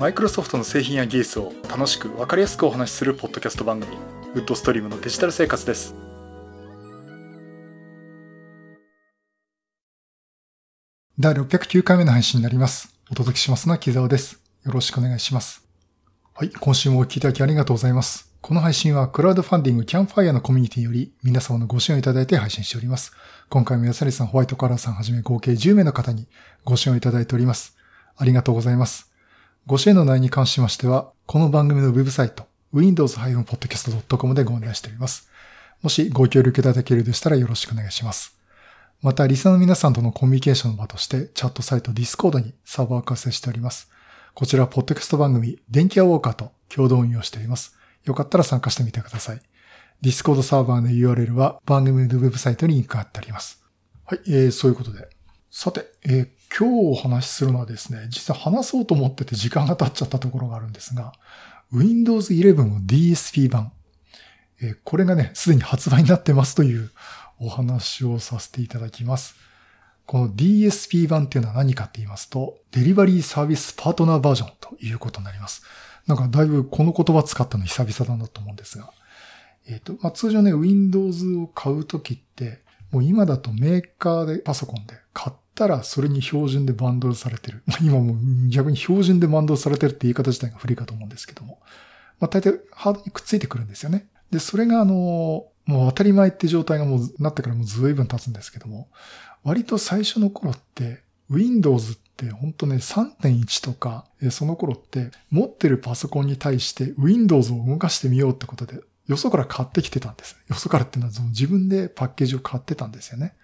マイクロソフトの製品や技術を楽しく分かりやすくお話しするポッドキャスト番組ウッドストリームのデジタル生活です第609回目の配信になりますお届けしますのは木沢ですよろしくお願いしますはい今週もお聞きいただきありがとうございますこの配信はクラウドファンディングキャンファイアのコミュニティより皆様のご支援をいただいて配信しております。今回も安成さん、ホワイトカラーさんはじめ合計10名の方にご支援をいただいております。ありがとうございます。ご支援の内容に関しましては、この番組のウェブサイト、windows-podcast.com でご案内しております。もしご協力いただけるでしたらよろしくお願いします。また、リスナーの皆さんとのコミュニケーションの場として、チャットサイト Discord にサーバー化成しております。こちら、ポッドキャスト番組、電気屋ウォーカーと共同運用しております。よかったら参加してみてください。Discord サーバーの URL は番組のウェブサイトにリンク貼ってあります。はい、えー、そういうことで。さて、えー、今日お話しするのはですね、実は話そうと思ってて時間が経っちゃったところがあるんですが、Windows 11の DSP 版。えこれがね、すでに発売になってますというお話をさせていただきます。この DSP 版っていうのは何かって言いますと、デリバリーサービスパートナーバージョンということになります。なんかだいぶこの言葉使ったの久々だなと思うんですが、えっ、ー、と、まあ、通常ね、Windows を買うときって、もう今だとメーカーでパソコンで買ったらそれに標準でバンドルされてる。今も逆に標準でバンドルされてるって言い方自体が不利かと思うんですけども。まあ、大体ハードにくっついてくるんですよね。で、それがあの、もう当たり前って状態がもうなってからもう随分経つんですけども、割と最初の頃って Windows って本当ね3.1とか、その頃って持ってるパソコンに対して Windows を動かしてみようってことでよそから買ってきてたんです。よそからっていうのは自分でパッケージを買ってたんですよね。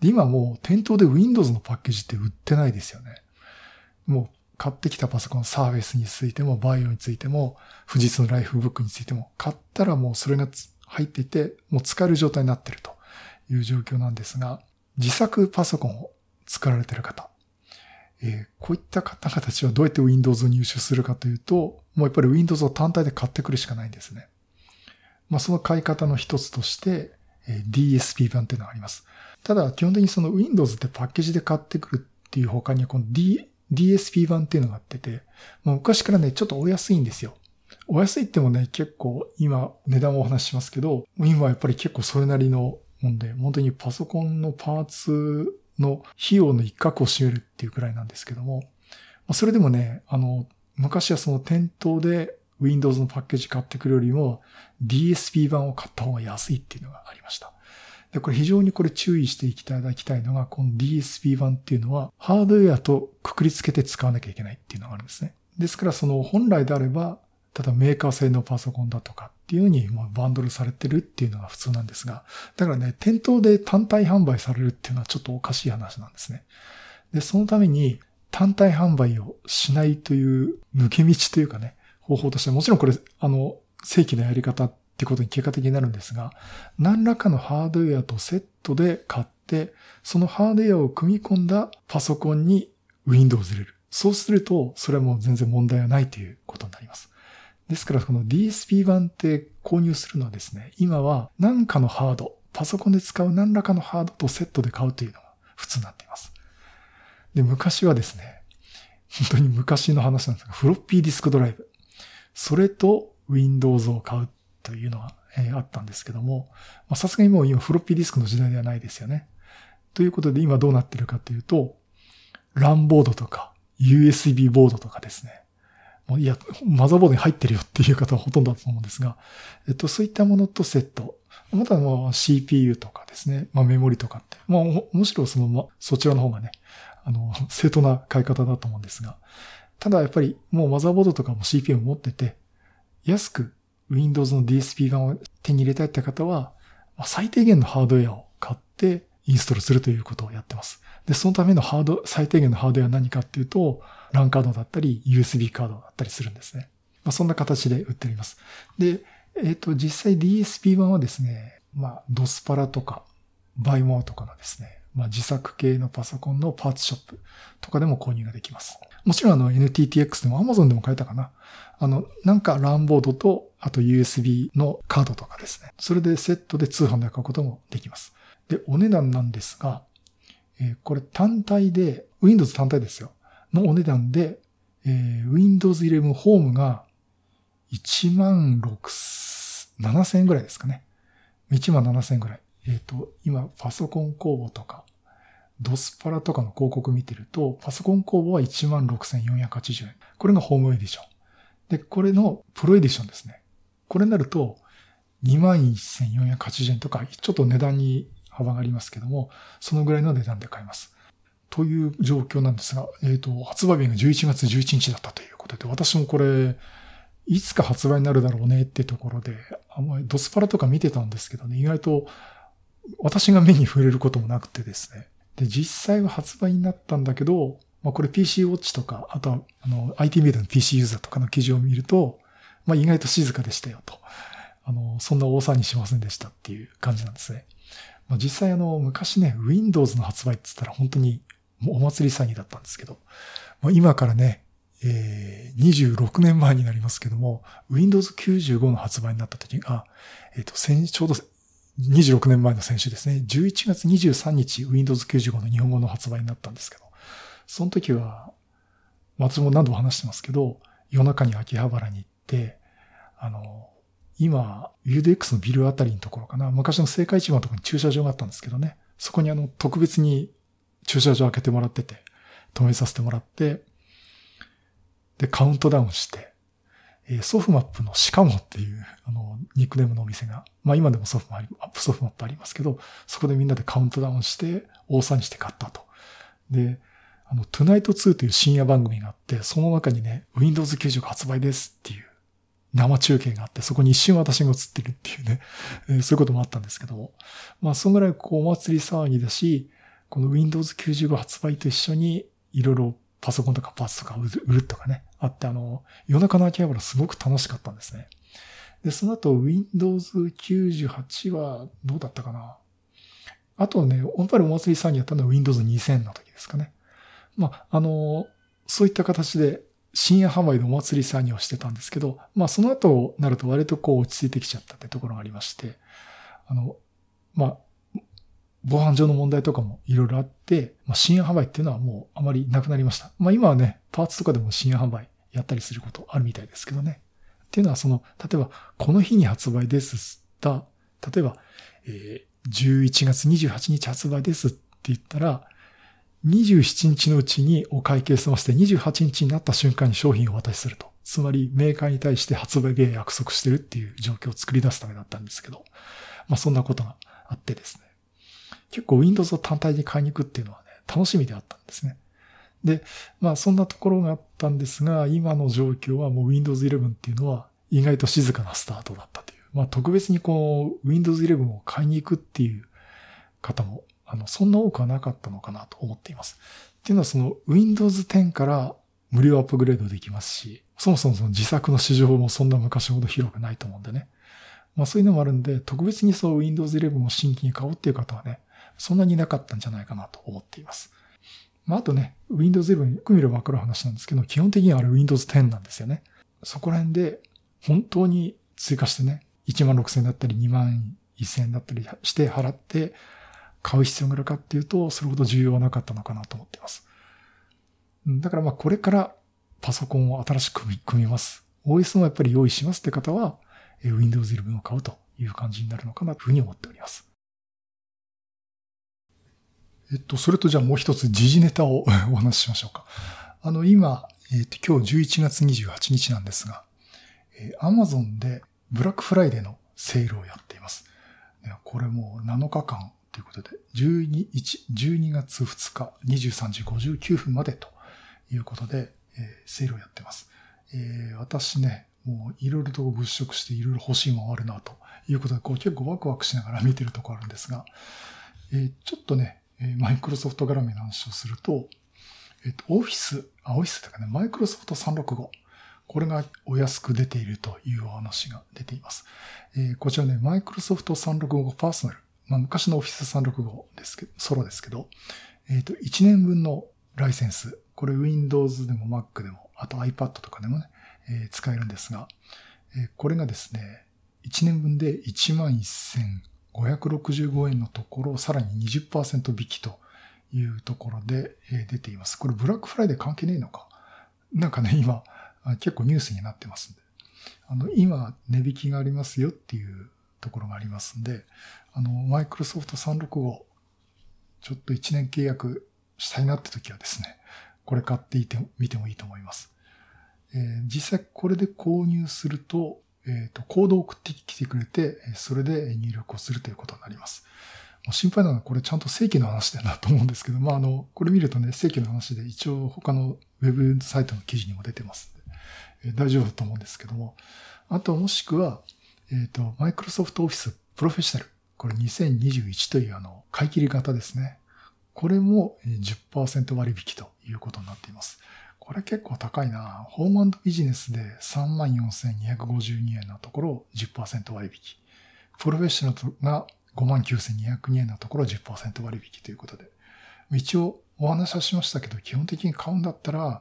で、今もう店頭で Windows のパッケージって売ってないですよね。もう買ってきたパソコン、サーフェスについても、バイオについても、富士通のライフブックについても、買ったらもうそれが入っていて、もう使える状態になってるという状況なんですが、自作パソコンを作られてる方、えー、こういった方々たちはどうやって Windows を入手するかというと、もうやっぱり Windows を単体で買ってくるしかないんですね。まあ、その買い方の一つとして、え DSP 版っていうのがあります。ただ、基本的にその Windows ってパッケージで買ってくるっていう他には、この D、DSP 版っていうのがあってて、まあ、昔からね、ちょっとお安いんですよ。お安いってもね、結構今値段をお話ししますけど、今はやっぱり結構それなりのもんで、本当にパソコンのパーツの費用の一角を占めるっていうくらいなんですけども、それでもね、あの、昔はその店頭で Windows のパッケージ買ってくるよりも DSP 版を買った方が安いっていうのがありました。で、これ非常にこれ注意していただきたいのが、この DSP 版っていうのはハードウェアとくくりつけて使わなきゃいけないっていうのがあるんですね。ですからその本来であれば、ただメーカー製のパソコンだとかっていうふうにバンドルされてるっていうのが普通なんですが、だからね、店頭で単体販売されるっていうのはちょっとおかしい話なんですね。で、そのために単体販売をしないという抜け道というかね、方法として、もちろんこれ、あの、正規のやり方ってことに結果的になるんですが、何らかのハードウェアとセットで買って、そのハードウェアを組み込んだパソコンに Windows 入れる。そうすると、それはもう全然問題はないということになります。ですから、この DSP 版って購入するのはですね、今は何かのハード、パソコンで使う何らかのハードとセットで買うというのが普通になっています。で、昔はですね、本当に昔の話なんですが、フロッピーディスクドライブ。それと Windows を買うというのが、えー、あったんですけども、さすがにもう今フロッピーディスクの時代ではないですよね。ということで今どうなってるかというと、LAN ボードとか USB ボードとかですね。もういや、マザーボードに入ってるよっていう方はほとんどだと思うんですが、えっと、そういったものとセット。またもう CPU とかですね、まあメモリとかって。まあむしろその、ま、そちらの方がね、あの、正当な買い方だと思うんですが、ただやっぱりもうマザーボードとかも CPU を持ってて、安く Windows の DSP 版を手に入れたいって方は、最低限のハードウェアを買ってインストールするということをやってます。で、そのためのハード、最低限のハードウェアは何かっていうと、LAN カードだったり、USB カードだったりするんですね。まあ、そんな形で売っております。で、えっ、ー、と、実際 DSP 版はですね、まあ、ドスパラとか、バイモアとかのですね、まあ、自作系のパソコンのパーツショップとかでも購入ができます。もちろんあの NTTX でも Amazon でも買えたかな。あの、なんか LAN ボードと、あと USB のカードとかですね。それでセットで通販で買うこともできます。で、お値段なんですが、えー、これ単体で、Windows 単体ですよ。のお値段で、えー、Windows 11 Home が1万6、7000円ぐらいですかね。1万7000円ぐらい。えっ、ー、と、今、パソコン工房とか、ドスパラとかの広告見てると、パソコン工房は16,480円。これがホームエディション。で、これのプロエディションですね。これになると、21,480円とか、ちょっと値段に幅がありますけども、そのぐらいの値段で買います。という状況なんですが、えっ、ー、と、発売日が11月11日だったということで、私もこれ、いつか発売になるだろうねってところで、あんまりドスパラとか見てたんですけどね、意外と私が目に触れることもなくてですね。で、実際は発売になったんだけど、まあこれ PC ウォッチとか、あとはあの IT メディアの PC ユーザーとかの記事を見ると、まあ意外と静かでしたよと。あの、そんな大騒ぎしませんでしたっていう感じなんですね。まあ実際あの、昔ね、Windows の発売って言ったら本当にお祭り騒ぎだったんですけど、まあ、今からね、えー、26年前になりますけども、Windows 95の発売になった時が、えっ、ー、と、ちょうど26年前の先週ですね、11月23日 Windows 95の日本語の発売になったんですけど、その時は、私も何度も話してますけど、夜中に秋葉原に行って、あの、今、UDX のビルあたりのところかな、昔の青果市場のところに駐車場があったんですけどね、そこにあの、特別に駐車場開けてもらってて、止めさせてもらって、で、カウントダウンして、えー、ソフマップのシカモっていう、あの、ニックネームのお店が、まあ今でもソフマップソフマップありますけど、そこでみんなでカウントダウンして、大騒にして買ったと。で、あの、トゥナイト2という深夜番組があって、その中にね、Windows 95発売ですっていう生中継があって、そこに一瞬私が映ってるっていうね、えー、そういうこともあったんですけども、まあ、そのぐらいこう、お祭り騒ぎだし、この Windows 95発売と一緒に、いろいろパソコンとかパーツとか売るとかね、あって、あの、夜中の秋葉原すごく楽しかったんですね。で、その後 Windows 98はどうだったかなあとね、やっぱりお祭り騒ぎやったのは Windows 2000の時ですかね。まあ、あの、そういった形で深夜販売のお祭り騒ぎをしてたんですけど、まあその後なると割とこう落ち着いてきちゃったってところがありまして、あの、まあ、防犯上の問題とかもいろいろあって、まあ、深夜販売っていうのはもうあまりなくなりました。まあ今はね、パーツとかでも深夜販売やったりすることあるみたいですけどね。っていうのはその、例えばこの日に発売ですった、例えば、えー、11月28日発売ですって言ったら、27日のうちにお会計済ませて28日になった瞬間に商品をお渡しすると。つまりメーカーに対して発売日約束してるっていう状況を作り出すためだったんですけど、まあそんなことがあってですね。結構 Windows を単体に買いに行くっていうのはね、楽しみであったんですね。で、まあそんなところがあったんですが、今の状況はもう Windows 11っていうのは意外と静かなスタートだったという。まあ特別にこう Windows 11を買いに行くっていう方も、あの、そんな多くはなかったのかなと思っています。っていうのはその Windows 10から無料アップグレードできますし、そもそもその自作の市場もそんな昔ほど広くないと思うんでね。まあそういうのもあるんで、特別にそう Windows 11を新規に買おうっていう方はね、そんなになかったんじゃないかなと思っています。まあ、あとね、Windows 11よく見ればわかる話なんですけど、基本的にはあれ Windows 10なんですよね。そこら辺で本当に追加してね、1万6000円だったり2万1000円だったりして払って買う必要があるかっていうと、それほど重要はなかったのかなと思っています。だからまあこれからパソコンを新しく組みます。OS もやっぱり用意しますって方は、Windows 11を買うという感じになるのかなというふうに思っております。えっと、それとじゃあもう一つ時事ネタを お話ししましょうか。あの、今、えっと、今日11月28日なんですが、えー、Amazon でブラックフライデーのセールをやっています。これもう7日間ということで、12, 12月2日23時59分までということで、えー、セールをやってます。えー、私ね、もういろいろと物色していろいろ欲しいものあるなということで、こう結構ワクワクしながら見てるところあるんですが、えー、ちょっとね、マイクロソフト絡みの話をすると、えっと、オフィス、あ、オフィスとかね、マイクロソフト365。これがお安く出ているというお話が出ています。えー、こちらね、マイクロソフト365パーソナル。まあ、昔のオフィス365ですけど、ソロですけど、えっ、と、1年分のライセンス。これ Windows でも Mac でも、あと iPad とかでもね、えー、使えるんですが、えー、これがですね、1年分で1万1000 565円のところ、さらに20%引きというところで出ています。これブラックフライデー関係ねえのか？なんかね、今、結構ニュースになってますんで、あの、今、値引きがありますよっていうところがありますんで、あの、マイクロソフト365、ちょっと1年契約したいなって時はですね、これ買っていてみてもいいと思います。えー、実際これで購入すると、えっ、と、コードを送ってきてくれて、それで入力をするということになります。心配なのはこれちゃんと正規の話だなと思うんですけど、まあ、あの、これ見るとね、正規の話で一応他のウェブサイトの記事にも出てますんで、えー、大丈夫だと思うんですけども、あともしくは、えっ、ー、と、マイクロソフトオフィスプロフェッショナル。これ2021というあの、買い切り型ですね。これも10%割引ということになっています。これ結構高いなホームビジネスで34,252円のところ10%割引。プロフェッショナルが59,202円のところ10%割引ということで。一応お話はしましたけど、基本的に買うんだったら、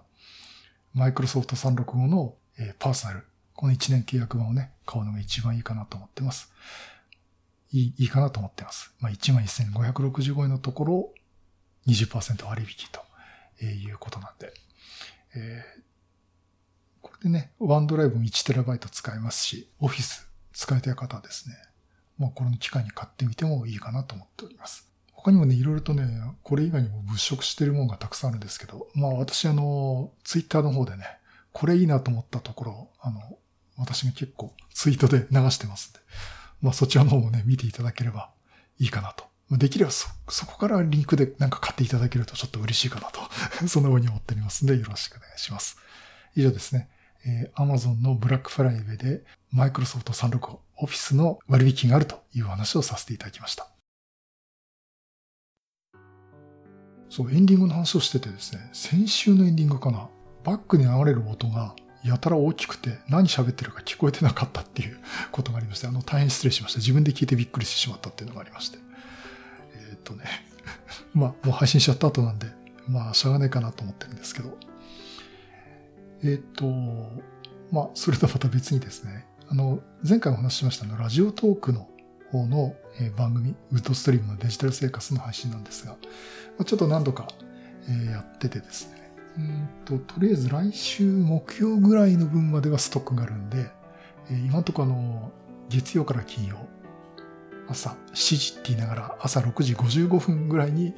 マイクロソフト365のパーソナル、この1年契約版をね、買うのが一番いいかなと思ってます。いい、いいかなと思ってます。まあ、11,565円のところ、20%割引ということなんで。えー、これでね、ワンドライブも 1TB 使えますし、オフィス使いたい方はですね、まあこの機会に買ってみてもいいかなと思っております。他にもね、いろいろとね、これ以外にも物色してるものがたくさんあるんですけど、まあ私あの、ツイッターの方でね、これいいなと思ったところ、あの、私が結構ツイートで流してますんで、まあそちらの方もね、見ていただければいいかなとできればそ、そこからリンクでなんか買っていただけるとちょっと嬉しいかなと そんな風に思っておりますので、よろしくお願いします。以上ですね。えー、Amazon のブラックフライデーで Microsoft 365 Office の割引があるという話をさせていただきました。そう、エンディングの話をしててですね、先週のエンディングかな。バックに流れる音がやたら大きくて何喋ってるか聞こえてなかったっていうことがありまして、あの、大変失礼しました。自分で聞いてびっくりしてしまったっていうのがありまして。とね、まあ、もう配信しちゃった後なんで、まあ、しゃがねえかなと思ってるんですけど。えっ、ー、と、まあ、それとまた別にですね、あの、前回お話ししましたの、ラジオトークの方の番組、ウッドストリームのデジタル生活の配信なんですが、ちょっと何度かやっててですね、うんと、とりあえず来週木曜ぐらいの分まではストックがあるんで、今のとこあの、月曜から金曜、朝7時って言いながら朝6時55分ぐらいに、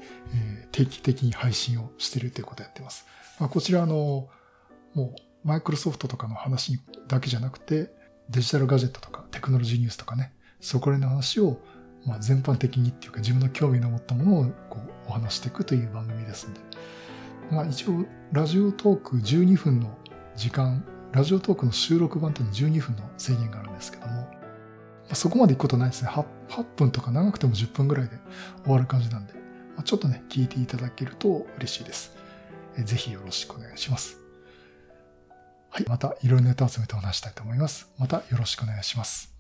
定期的に配信をしているということをやってます。まあ、こちらあの、もうマイクロソフトとかの話だけじゃなくて、デジタルガジェットとかテクノロジーニュースとかね、そこら辺の話を、まあ、全般的にっていうか自分の興味の持ったものをこうお話していくという番組ですんで。まあ一応、ラジオトーク12分の時間、ラジオトークの収録版っていうのは12分の制限があるんですけども、まそこまで行くことないですね8。8分とか長くても10分ぐらいで終わる感じなんでま、ちょっとね、聞いていただけると嬉しいです。えぜひよろしくお願いします。はい。またいろいろネタ集めてお話したいと思います。またよろしくお願いします。